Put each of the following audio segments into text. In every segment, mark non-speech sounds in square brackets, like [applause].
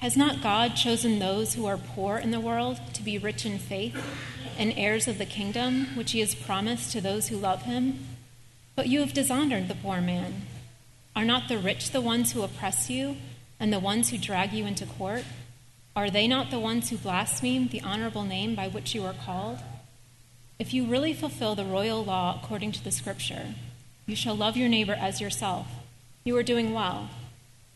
Has not God chosen those who are poor in the world to be rich in faith and heirs of the kingdom which he has promised to those who love him? But you have dishonored the poor man. Are not the rich the ones who oppress you and the ones who drag you into court? Are they not the ones who blaspheme the honorable name by which you are called? If you really fulfill the royal law according to the scripture, you shall love your neighbor as yourself, you are doing well.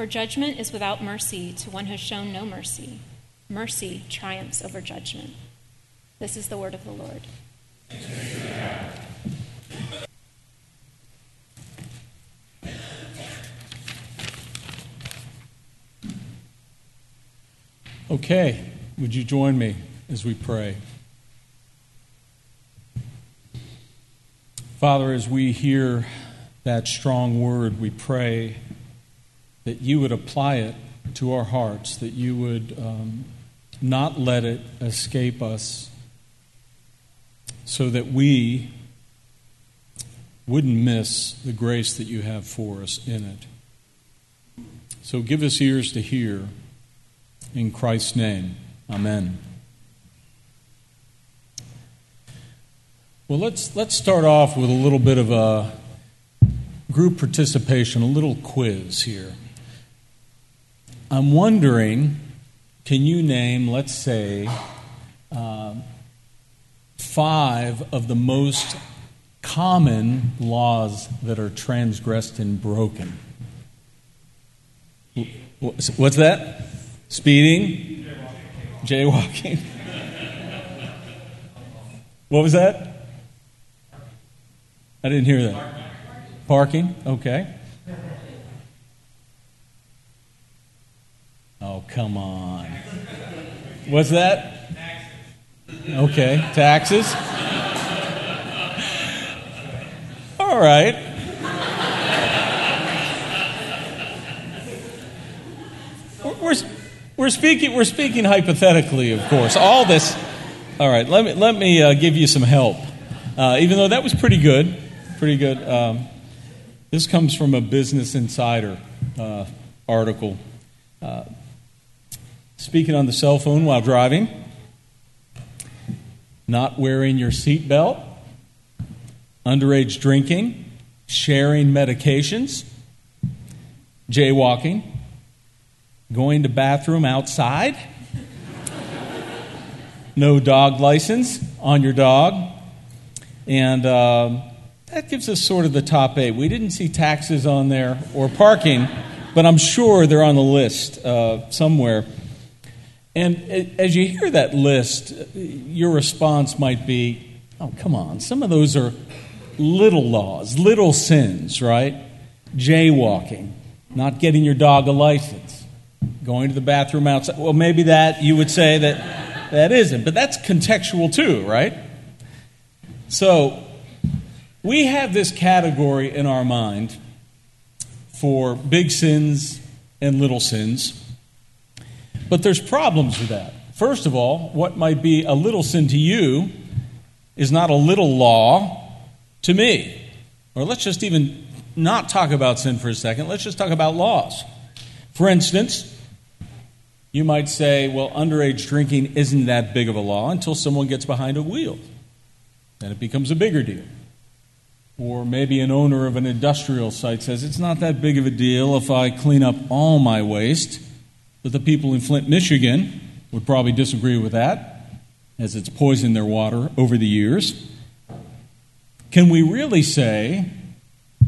For judgment is without mercy to one who has shown no mercy. Mercy triumphs over judgment. This is the word of the Lord. Okay, would you join me as we pray? Father, as we hear that strong word, we pray that you would apply it to our hearts, that you would um, not let it escape us, so that we wouldn't miss the grace that you have for us in it. So give us ears to hear. In Christ's name, amen. Well, let's, let's start off with a little bit of a group participation, a little quiz here. I'm wondering can you name, let's say, uh, five of the most common laws that are transgressed and broken? What's that? Speeding? Jaywalking? [laughs] What was that? I didn't hear that. Parking? Okay. Come on. What's that? Okay, taxes. All right. We're, we're, speaking, we're speaking hypothetically, of course. All this. All right, let me, let me uh, give you some help. Uh, even though that was pretty good pretty good. Um, this comes from a Business Insider uh, article. Uh, speaking on the cell phone while driving, not wearing your seatbelt, underage drinking, sharing medications, jaywalking, going to bathroom outside, no dog license on your dog, and um, that gives us sort of the top eight. We didn't see taxes on there or parking, but I'm sure they're on the list uh, somewhere. And as you hear that list, your response might be, oh, come on, some of those are little laws, little sins, right? Jaywalking, not getting your dog a license, going to the bathroom outside. Well, maybe that you would say that that isn't, but that's contextual too, right? So, we have this category in our mind for big sins and little sins, but there's problems with that. First of all, what might be a little sin to you is not a little law to me. Or let's just even not talk about sin for a second. Let's just talk about laws. For instance, you might say, well, underage drinking isn't that big of a law until someone gets behind a wheel. Then it becomes a bigger deal. Or maybe an owner of an industrial site says, It's not that big of a deal if I clean up all my waste. But the people in Flint, Michigan would probably disagree with that. as it's poisoned their water over the years, can we really say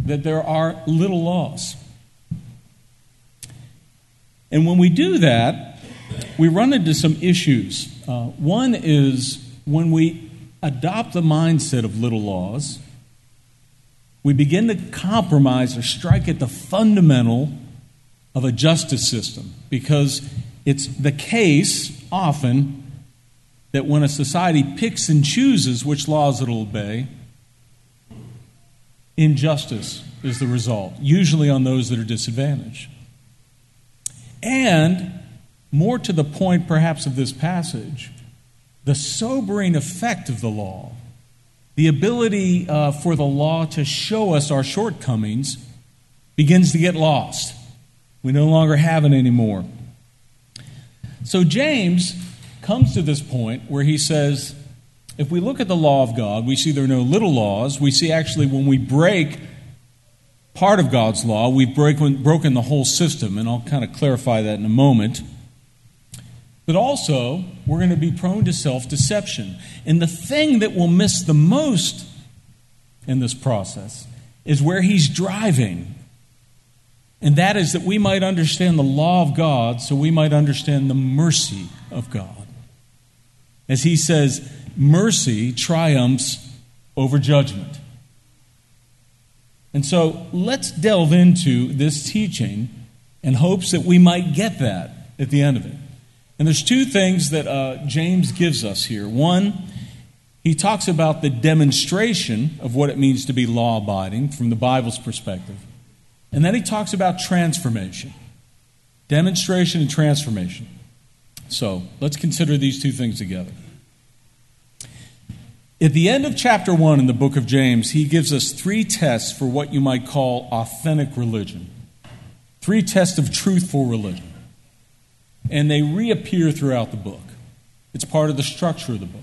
that there are little laws? And when we do that, we run into some issues. Uh, one is when we adopt the mindset of little laws, we begin to compromise or strike at the fundamental of a justice system because it's the case often that when a society picks and chooses which laws it'll obey, injustice is the result, usually on those that are disadvantaged. And, more to the point perhaps of this passage, the sobering effect of the law, the ability uh, for the law to show us our shortcomings, begins to get lost. We no longer have it anymore. So James comes to this point where he says, if we look at the law of God, we see there are no little laws. We see actually when we break part of God's law, we've break, broken the whole system, and I'll kind of clarify that in a moment. But also, we're going to be prone to self deception. And the thing that we'll miss the most in this process is where he's driving. And that is that we might understand the law of God so we might understand the mercy of God. As he says, mercy triumphs over judgment. And so let's delve into this teaching in hopes that we might get that at the end of it. And there's two things that uh, James gives us here. One, he talks about the demonstration of what it means to be law abiding from the Bible's perspective. And then he talks about transformation demonstration and transformation. So let's consider these two things together. At the end of chapter 1 in the book of James, he gives us three tests for what you might call authentic religion. Three tests of truthful religion. And they reappear throughout the book. It's part of the structure of the book.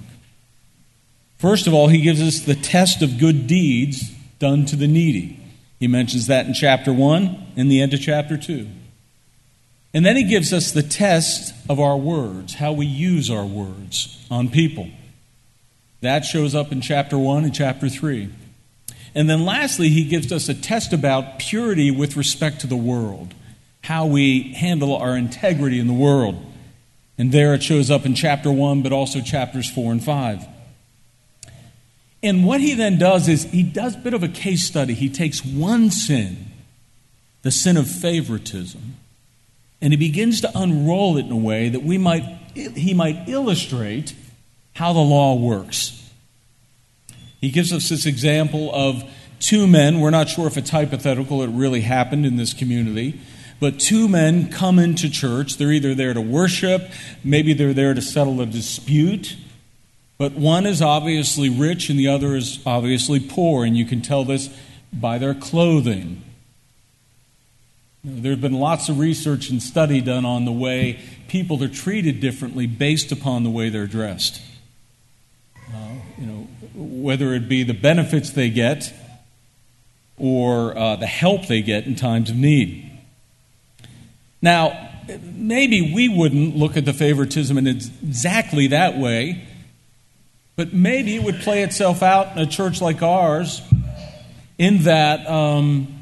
First of all, he gives us the test of good deeds done to the needy. He mentions that in chapter 1 and the end of chapter 2. And then he gives us the test of our words, how we use our words on people. That shows up in chapter 1 and chapter 3. And then lastly, he gives us a test about purity with respect to the world, how we handle our integrity in the world. And there it shows up in chapter 1, but also chapters 4 and 5. And what he then does is he does a bit of a case study. He takes one sin, the sin of favoritism, and he begins to unroll it in a way that we might, he might illustrate how the law works. He gives us this example of two men. We're not sure if it's hypothetical, it really happened in this community. But two men come into church. They're either there to worship, maybe they're there to settle a dispute. But one is obviously rich and the other is obviously poor, and you can tell this by their clothing. There's been lots of research and study done on the way people are treated differently based upon the way they're dressed you know, whether it be the benefits they get or uh, the help they get in times of need. Now, maybe we wouldn't look at the favoritism in exactly that way, but maybe it would play itself out in a church like ours in that um,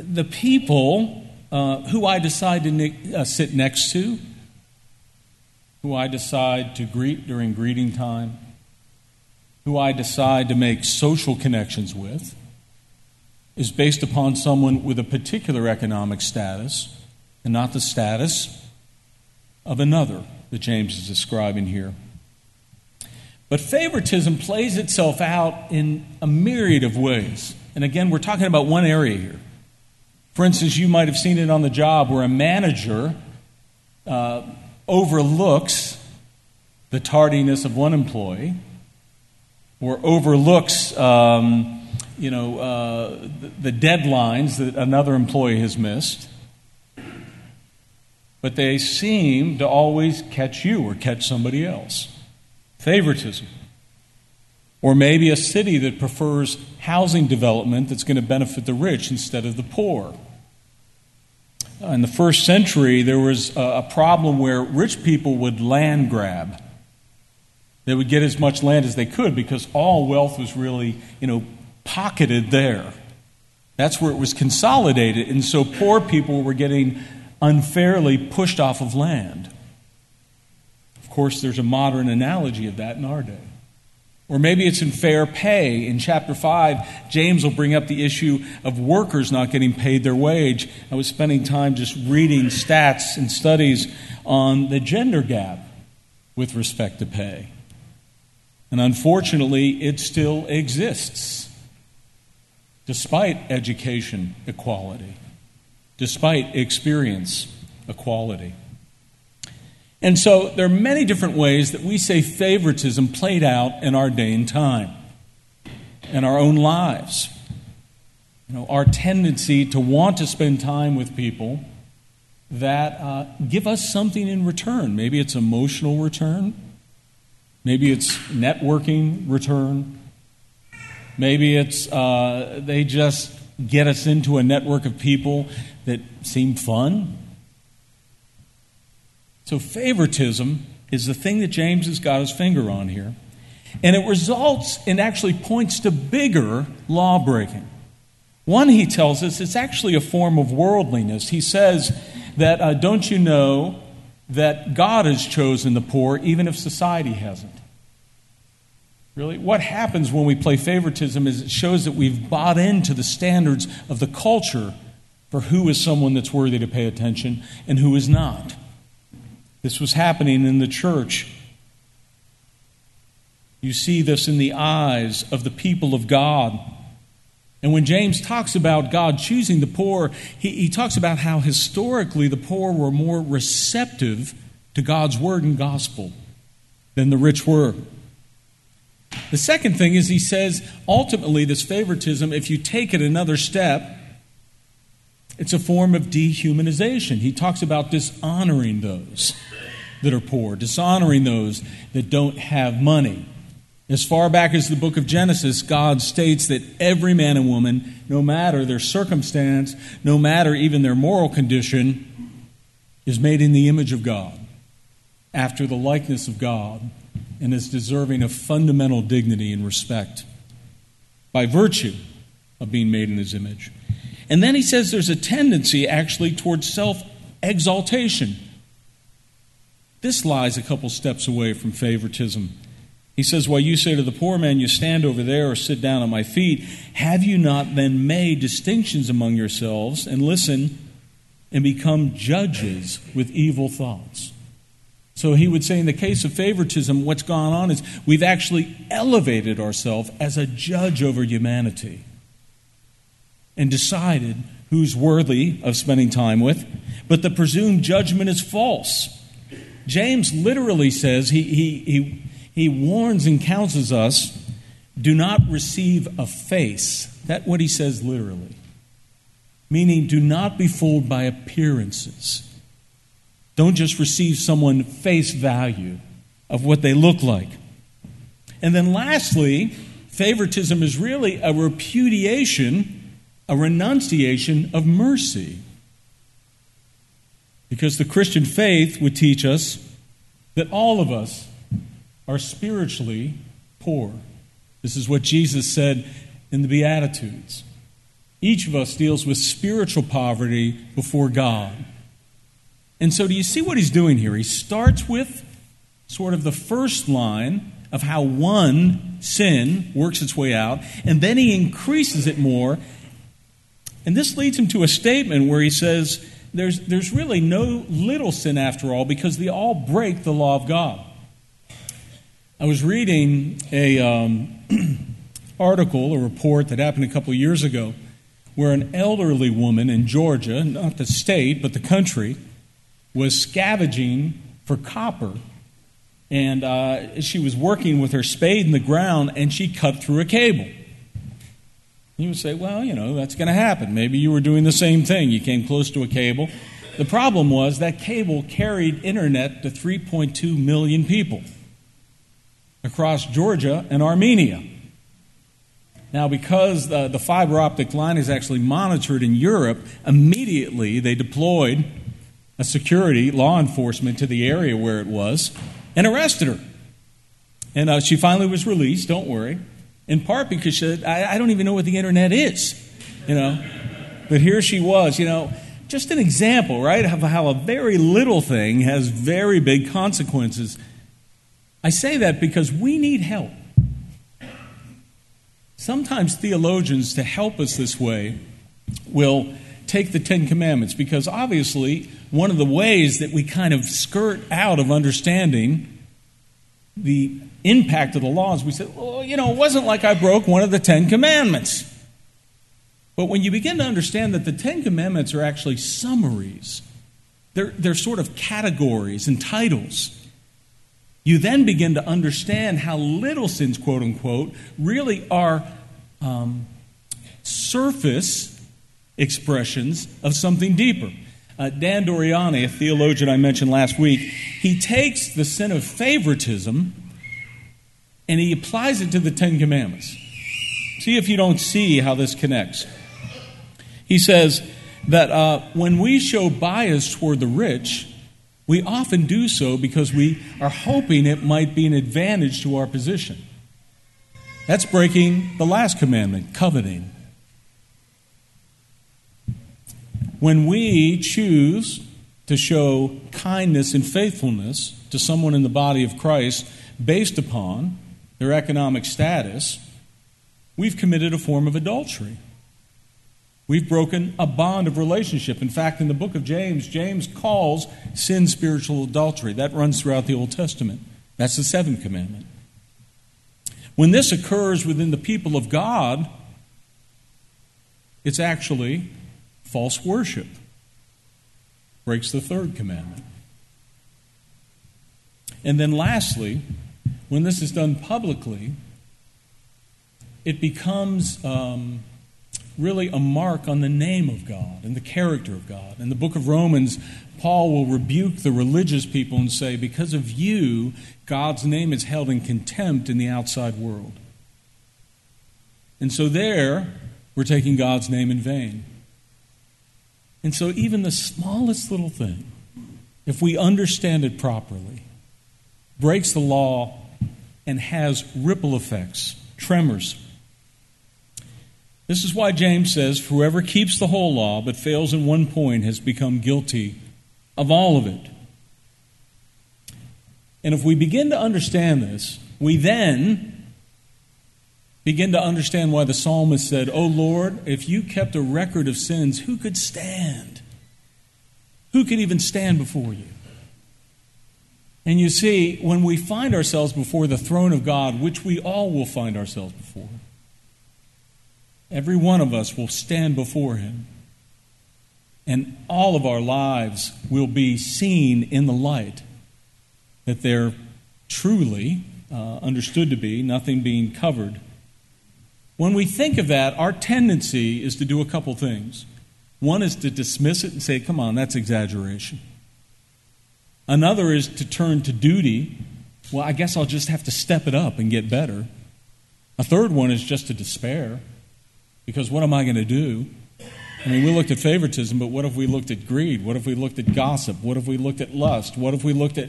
the people uh, who I decide to ne- uh, sit next to, who I decide to greet during greeting time, who I decide to make social connections with is based upon someone with a particular economic status and not the status of another that James is describing here. But favoritism plays itself out in a myriad of ways. And again, we're talking about one area here. For instance, you might have seen it on the job where a manager uh, overlooks the tardiness of one employee or overlooks, um, you know, uh, the, the deadlines that another employee has missed. But they seem to always catch you or catch somebody else. Favoritism. Or maybe a city that prefers housing development that's going to benefit the rich instead of the poor. Uh, in the first century, there was a problem where rich people would land grab They would get as much land as they could because all wealth was really, you know, pocketed there. That's where it was consolidated. And so poor people were getting unfairly pushed off of land. Course, there's a modern analogy of that in our day. Or maybe it's in fair pay. In chapter 5, James will bring up the issue of workers not getting paid their wage. I was spending time just reading stats and studies on the gender gap with respect to pay. And unfortunately, it still exists, despite education equality, despite experience equality. And so there are many different ways that we say favoritism played out in our day and time, in our own lives. You know, our tendency to want to spend time with people that uh, give us something in return. Maybe it's emotional return, maybe it's networking return, maybe it's uh, they just get us into a network of people that seem fun so, favoritism is the thing that James has got his finger on here. And it results and actually points to bigger law breaking. One, he tells us, it's actually a form of worldliness. He says that, uh, don't you know that God has chosen the poor even if society hasn't? Really? What happens when we play favoritism is it shows that we've bought into the standards of the culture for who is someone that's worthy to pay attention and who is not. This was happening in the church. You see this in the eyes of the people of God. And when James talks about God choosing the poor, he, he talks about how historically the poor were more receptive to God's word and gospel than the rich were. The second thing is he says ultimately, this favoritism, if you take it another step, it's a form of dehumanization. He talks about dishonoring those that are poor, dishonoring those that don't have money. As far back as the book of Genesis, God states that every man and woman, no matter their circumstance, no matter even their moral condition, is made in the image of God, after the likeness of God, and is deserving of fundamental dignity and respect by virtue of being made in his image. And then he says there's a tendency actually towards self exaltation. This lies a couple steps away from favoritism. He says, While you say to the poor man, You stand over there or sit down at my feet, have you not then made distinctions among yourselves and listen and become judges with evil thoughts? So he would say, in the case of favoritism, what's gone on is we've actually elevated ourselves as a judge over humanity and decided who's worthy of spending time with, but the presumed judgment is false. James literally says, he, he, he, he warns and counsels us do not receive a face. That's what he says literally. Meaning, do not be fooled by appearances. Don't just receive someone face value of what they look like. And then, lastly, favoritism is really a repudiation, a renunciation of mercy. Because the Christian faith would teach us that all of us are spiritually poor. This is what Jesus said in the Beatitudes. Each of us deals with spiritual poverty before God. And so, do you see what he's doing here? He starts with sort of the first line of how one sin works its way out, and then he increases it more. And this leads him to a statement where he says, there's, there's really no little sin after all because they all break the law of God. I was reading a um, [clears throat] article, a report that happened a couple years ago, where an elderly woman in Georgia, not the state but the country, was scavenging for copper, and uh, she was working with her spade in the ground, and she cut through a cable. You would say, well, you know, that's going to happen. Maybe you were doing the same thing. You came close to a cable. The problem was that cable carried internet to 3.2 million people across Georgia and Armenia. Now, because the, the fiber optic line is actually monitored in Europe, immediately they deployed a security law enforcement to the area where it was and arrested her. And uh, she finally was released, don't worry, in part because she said, I, I don't even know what the internet is, you know. But here she was, you know, just an example, right, of how a very little thing has very big consequences. I say that because we need help. Sometimes theologians, to help us this way, will take the Ten Commandments because obviously one of the ways that we kind of skirt out of understanding the impact of the laws, we say, well, you know, it wasn't like I broke one of the Ten Commandments. But when you begin to understand that the Ten Commandments are actually summaries, they're, they're sort of categories and titles, you then begin to understand how little sins, quote unquote, really are um, surface expressions of something deeper. Uh, Dan Doriani, a theologian I mentioned last week, he takes the sin of favoritism and he applies it to the Ten Commandments. See if you don't see how this connects. He says that uh, when we show bias toward the rich, we often do so because we are hoping it might be an advantage to our position. That's breaking the last commandment, coveting. When we choose to show kindness and faithfulness to someone in the body of Christ based upon their economic status, we've committed a form of adultery. We've broken a bond of relationship. In fact, in the book of James, James calls sin spiritual adultery. That runs throughout the Old Testament. That's the seventh commandment. When this occurs within the people of God, it's actually false worship. Breaks the third commandment. And then lastly, when this is done publicly, it becomes um, really a mark on the name of God and the character of God. In the book of Romans, Paul will rebuke the religious people and say, Because of you, God's name is held in contempt in the outside world. And so there, we're taking God's name in vain. And so, even the smallest little thing, if we understand it properly, breaks the law and has ripple effects, tremors, this is why James says, Whoever keeps the whole law but fails in one point has become guilty of all of it. And if we begin to understand this, we then begin to understand why the psalmist said, Oh Lord, if you kept a record of sins, who could stand? Who could even stand before you? And you see, when we find ourselves before the throne of God, which we all will find ourselves before, Every one of us will stand before Him. And all of our lives will be seen in the light that they're truly uh, understood to be, nothing being covered. When we think of that, our tendency is to do a couple things. One is to dismiss it and say, come on, that's exaggeration. Another is to turn to duty. Well, I guess I'll just have to step it up and get better. A third one is just to despair. Because what am I going to do? I mean, we looked at favoritism, but what if we looked at greed? What if we looked at gossip? What if we looked at lust? What if we looked at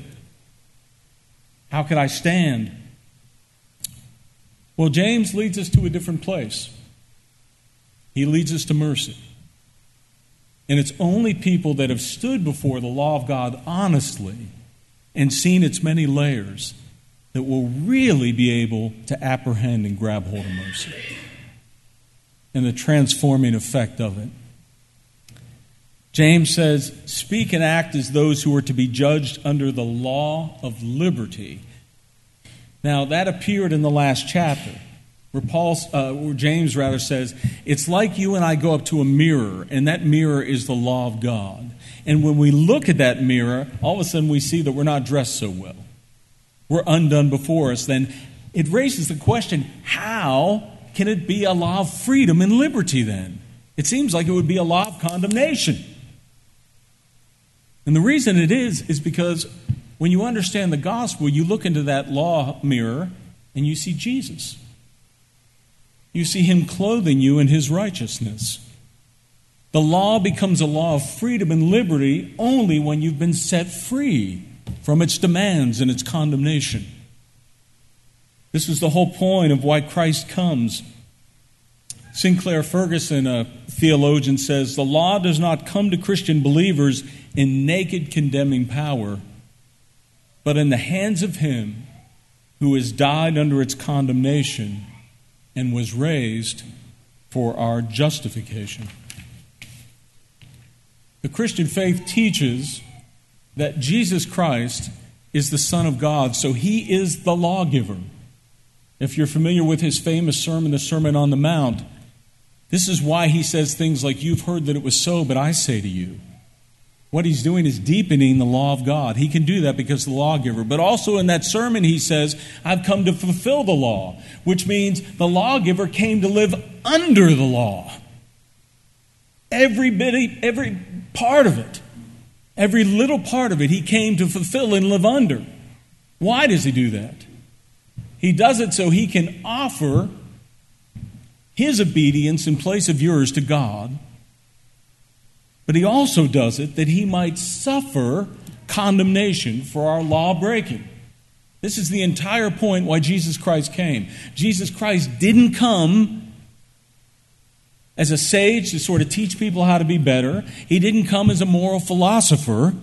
how could I stand? Well, James leads us to a different place. He leads us to mercy. And it's only people that have stood before the law of God honestly and seen its many layers that will really be able to apprehend and grab hold of mercy and the transforming effect of it. James says, Speak and act as those who are to be judged under the law of liberty. Now, that appeared in the last chapter, where, Paul, uh, where James rather says, It's like you and I go up to a mirror, and that mirror is the law of God. And when we look at that mirror, all of a sudden we see that we're not dressed so well. We're undone before us. Then it raises the question how can it be a law of freedom and liberty then? It seems like it would be a law of condemnation. And the reason it is, is because when you understand the gospel, you look into that law mirror and you see Jesus. You see him clothing you in his righteousness. The law becomes a law of freedom and liberty only when you've been set free from its demands and its condemnation. This is the whole point of why Christ comes. Sinclair Ferguson, a theologian, says the law does not come to Christian believers in naked condemning power, but in the hands of Him who has died under its condemnation and was raised for our justification. The Christian faith teaches that Jesus Christ is the Son of God, so He is the lawgiver. If you're familiar with his famous sermon, the Sermon on the Mount, this is why he says things like, You've heard that it was so, but I say to you. What he's doing is deepening the law of God. He can do that because the lawgiver. But also in that sermon, he says, I've come to fulfill the law, which means the lawgiver came to live under the law. Every bit, every part of it, every little part of it, he came to fulfill and live under. Why does he do that? He does it so he can offer his obedience in place of yours to God. But he also does it that he might suffer condemnation for our law breaking. This is the entire point why Jesus Christ came. Jesus Christ didn't come as a sage to sort of teach people how to be better, he didn't come as a moral philosopher.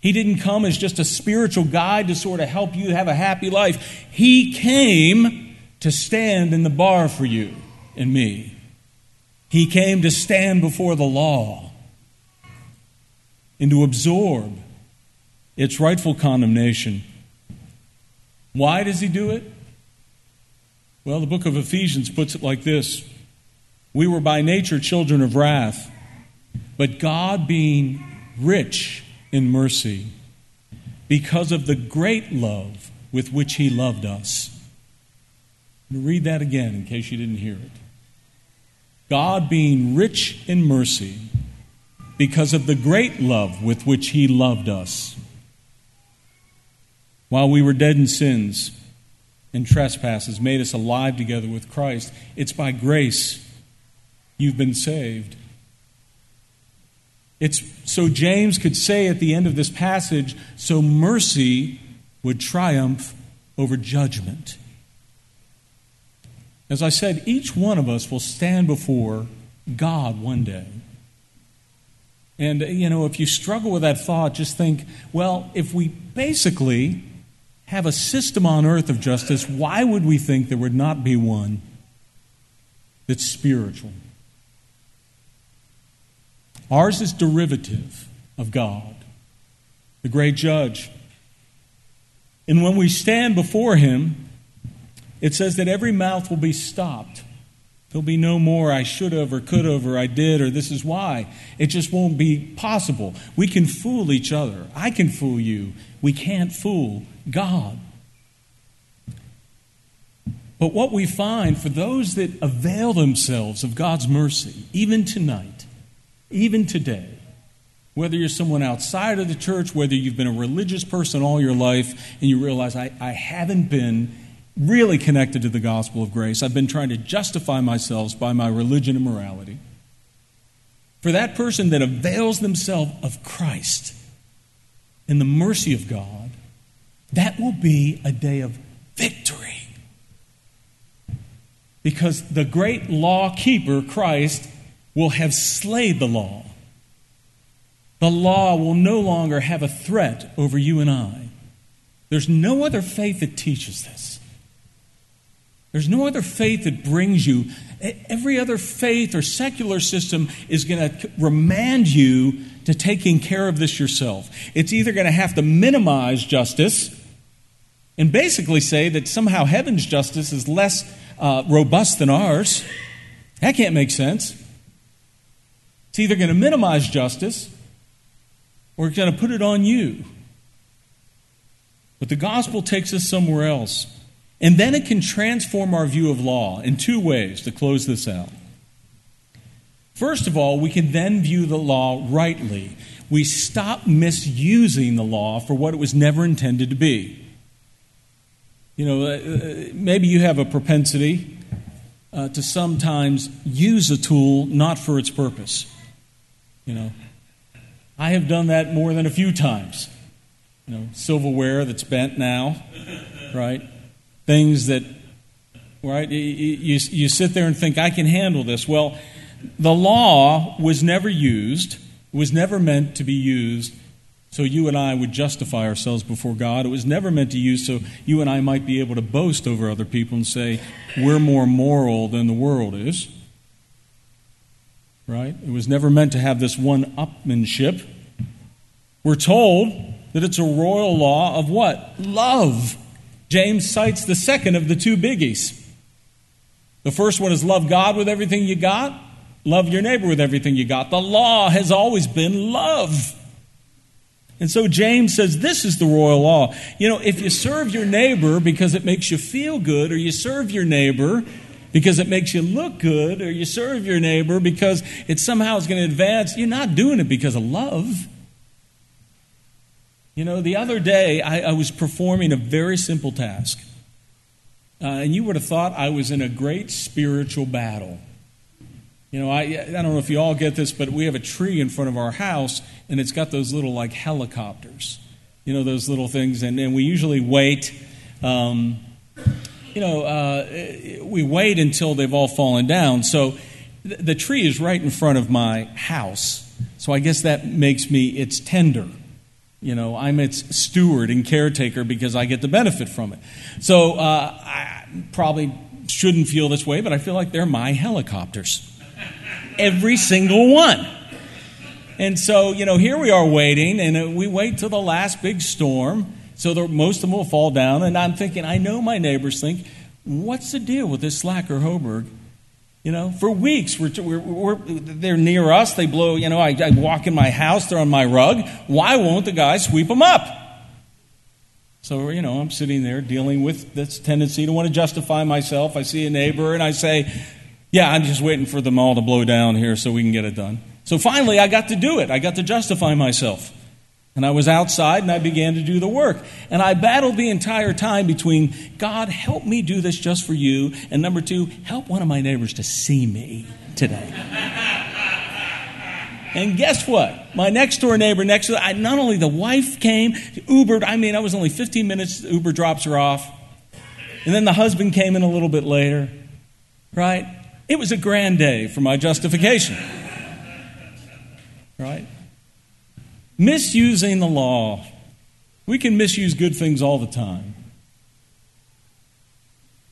He didn't come as just a spiritual guide to sort of help you have a happy life. He came to stand in the bar for you and me. He came to stand before the law and to absorb its rightful condemnation. Why does he do it? Well, the book of Ephesians puts it like this We were by nature children of wrath, but God being rich in mercy because of the great love with which He loved us. read that again in case you didn't hear it. God being rich in mercy because of the great love with which He loved us. While we were dead in sins and trespasses, made us alive together with Christ. It's by grace you've been saved. It's so James could say at the end of this passage, so mercy would triumph over judgment. As I said, each one of us will stand before God one day. And, you know, if you struggle with that thought, just think, well, if we basically have a system on earth of justice, why would we think there would not be one that's spiritual? Ours is derivative of God, the great judge. And when we stand before him, it says that every mouth will be stopped. There'll be no more I should have or could have or I did or this is why. It just won't be possible. We can fool each other. I can fool you. We can't fool God. But what we find for those that avail themselves of God's mercy, even tonight, even today, whether you're someone outside of the church, whether you've been a religious person all your life and you realize, I, I haven't been really connected to the gospel of grace, I've been trying to justify myself by my religion and morality. For that person that avails themselves of Christ and the mercy of God, that will be a day of victory. Because the great law keeper, Christ, will have slayed the law. The law will no longer have a threat over you and I. There's no other faith that teaches this. There's no other faith that brings you. Every other faith or secular system is going to remand you to taking care of this yourself. It's either going to have to minimize justice and basically say that somehow heaven's justice is less uh, robust than ours. That can't make sense. It's either going to minimize justice or it's going to put it on you. But the gospel takes us somewhere else. And then it can transform our view of law in two ways to close this out. First of all, we can then view the law rightly. We stop misusing the law for what it was never intended to be. You know, uh, uh, maybe you have a propensity uh, to sometimes use a tool not for its purpose. You know, I have done that more than a few times. You know, silverware that's bent now, right? Things that, right, you, you, sit there and think, I can handle this. Well, the law was never used, was never meant to be used so you and I would justify ourselves before God. It was never meant to use so you and I might be able to boast over other people and say, we're more moral than the world is. Right? It was never meant to have this one upmanship. We're told that it's a royal law of what? Love. James cites the second of the two biggies. The first one is love God with everything you got, love your neighbor with everything you got. The law has always been love. And so James says this is the royal law. You know, if you serve your neighbor because it makes you feel good, or you serve your neighbor because it makes you look good, or you serve your neighbor because it somehow is going to advance, you're not doing it because of love. You know, the other day I, I was performing a very simple task. Uh, and you would have thought I was in a great spiritual battle. You know, I, I don't know if you all get this, but we have a tree in front of our house, and it's got those little, like, helicopters. You know, those little things. And, and we usually wait, um, you know, uh, we wait until they've all fallen down. So th- the tree is right in front of my house. So I guess that makes me its tender. You know, I'm its steward and caretaker because I get the benefit from it. So uh, I probably shouldn't feel this way, but I feel like they're my helicopters every single one. And so, you know, here we are waiting, and uh, we wait till the last big storm, so that most of them will fall down. And I'm thinking, I know my neighbors think, what's the deal with this slacker Hoberg? You know, for weeks, we're, we're, we're, they're near us. They blow, you know, I, I walk in my house, they're on my rug. Why won't the guy sweep them up? So, you know, I'm sitting there dealing with this tendency to want to justify myself. I see a neighbor and I say, yeah, I'm just waiting for them all to blow down here so we can get it done. So finally, I got to do it. I got to justify myself. And I was outside and I began to do the work. And I battled the entire time between God, help me do this just for you, and number two, help one of my neighbors to see me today. and guess what? My next door neighbor next to I, not only the wife came, Ubered, I mean, I was only 15 minutes, Uber drops her off. And then the husband came in a little bit later, right? It was a grand day for my justification. Right? Misusing the law. We can misuse good things all the time.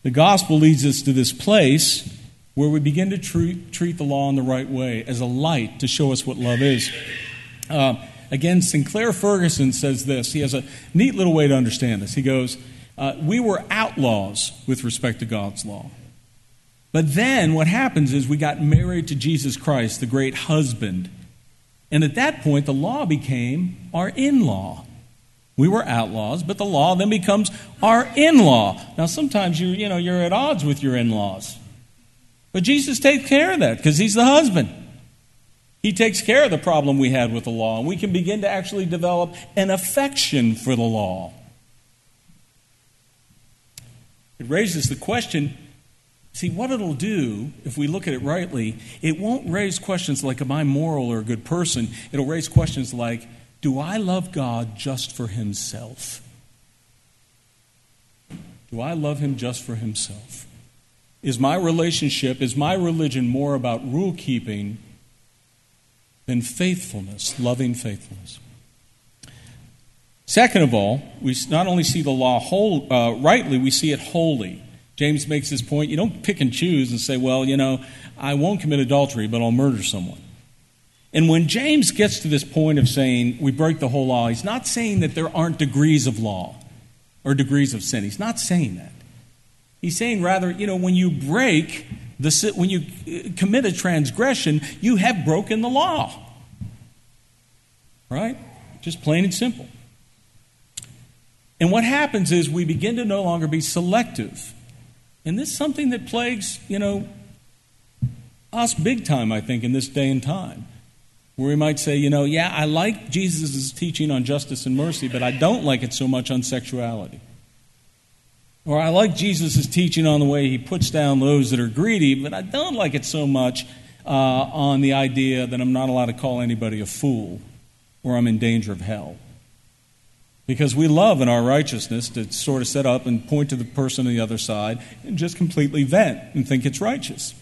The gospel leads us to this place where we begin to treat, treat the law in the right way as a light to show us what love is. Uh, again, Sinclair Ferguson says this. He has a neat little way to understand this. He goes, uh, We were outlaws with respect to God's law. But then what happens is we got married to Jesus Christ, the great husband. And at that point, the law became our in law. We were outlaws, but the law then becomes our in law. Now, sometimes you, you know, you're at odds with your in laws. But Jesus takes care of that because he's the husband. He takes care of the problem we had with the law, and we can begin to actually develop an affection for the law. It raises the question See, what it'll do, if we look at it rightly, it won't raise questions like, Am I moral or a good person? It'll raise questions like, Do I love God just for Himself? Do I love Him just for Himself? Is my relationship, is my religion more about rule keeping than faithfulness, loving faithfulness? Second of all, we not only see the law whole, uh, rightly, we see it wholly. James makes this point you don't pick and choose and say, well, you know, I won't commit adultery, but I'll murder someone. And when James gets to this point of saying we break the whole law, he's not saying that there aren't degrees of law or degrees of sin. He's not saying that. He's saying rather, you know, when you break the when you uh, commit a transgression, you have broken the law. Right? Just plain and simple. And what happens is we begin to no longer be selective and this is something that plagues, you know, us big time, I think, in this day and time. Where we might say, you know, yeah, I like Jesus' teaching on justice and mercy, but I don't like it so much on sexuality. Or I like Jesus' teaching on the way he puts down those that are greedy, but I don't like it so much uh, on the idea that I'm not allowed to call anybody a fool or I'm in danger of hell. Because we love in our righteousness to sort of set up and point to the person on the other side and just completely vent and think it's righteous.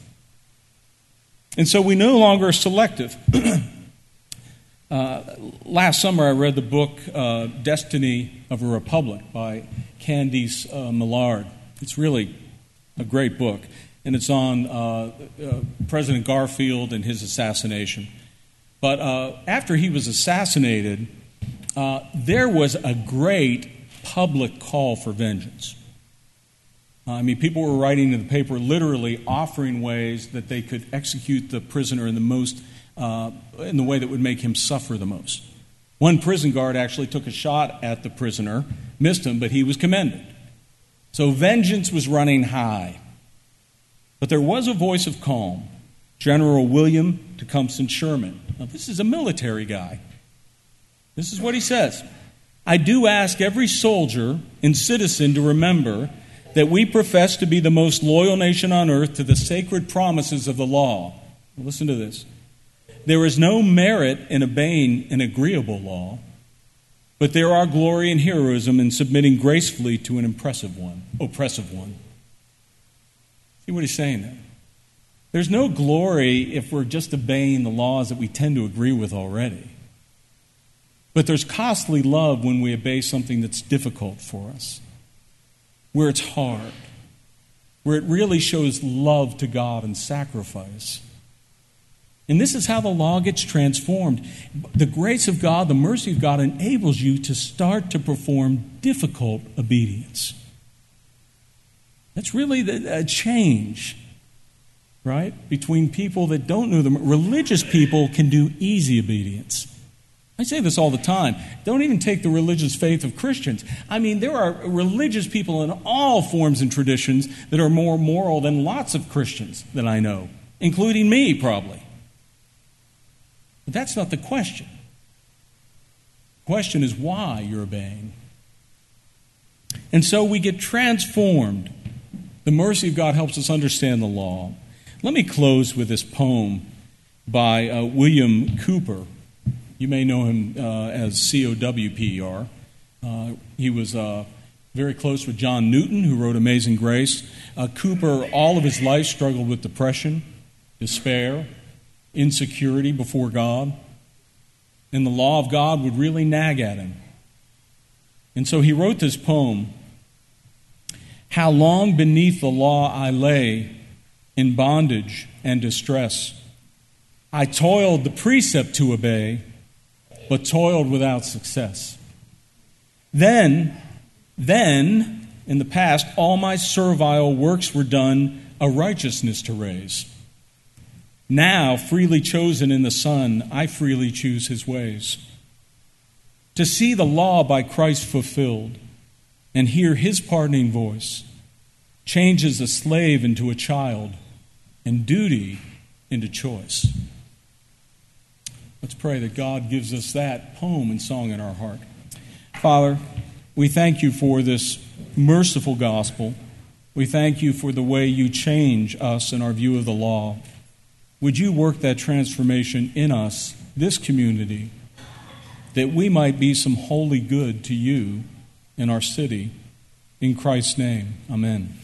And so we no longer are selective. [clears throat] uh, last summer, I read the book uh, Destiny of a Republic by Candice uh, Millard. It's really a great book, and it's on uh, uh, President Garfield and his assassination. But uh, after he was assassinated, uh, there was a great public call for vengeance. Uh, I mean, people were writing in the paper literally offering ways that they could execute the prisoner in the most, uh, in the way that would make him suffer the most. One prison guard actually took a shot at the prisoner, missed him, but he was commended. So vengeance was running high. But there was a voice of calm. General William Tecumseh Sherman. Now, this is a military guy. This is what he says I do ask every soldier and citizen to remember that we profess to be the most loyal nation on earth to the sacred promises of the law. Listen to this. There is no merit in obeying an agreeable law, but there are glory and heroism in submitting gracefully to an impressive one, oppressive one. See what he's saying there? There's no glory if we're just obeying the laws that we tend to agree with already. But there's costly love when we obey something that's difficult for us, where it's hard, where it really shows love to God and sacrifice. And this is how the law gets transformed. The grace of God, the mercy of God enables you to start to perform difficult obedience. That's really a change, right? Between people that don't know them. Religious people can do easy obedience. I say this all the time. Don't even take the religious faith of Christians. I mean, there are religious people in all forms and traditions that are more moral than lots of Christians that I know, including me, probably. But that's not the question. The question is why you're obeying. And so we get transformed. The mercy of God helps us understand the law. Let me close with this poem by uh, William Cowper. You may know him uh, as COWPER. Uh, he was uh, very close with John Newton, who wrote Amazing Grace. Uh, Cowper, all of his life, struggled with depression, despair, insecurity before God. And the law of God would really nag at him. And so he wrote this poem How long beneath the law I lay in bondage and distress. I toiled the precept to obey but toiled without success. Then, then, in the past, all my servile works were done a righteousness to raise. Now, freely chosen in the Son, I freely choose his ways. To see the law by Christ fulfilled and hear his pardoning voice changes a slave into a child and duty into choice. Let's pray that God gives us that poem and song in our heart. Father, we thank you for this merciful gospel. We thank you for the way you change us in our view of the law. Would you work that transformation in us, this community, that we might be some holy good to you in our city? In Christ's name, amen.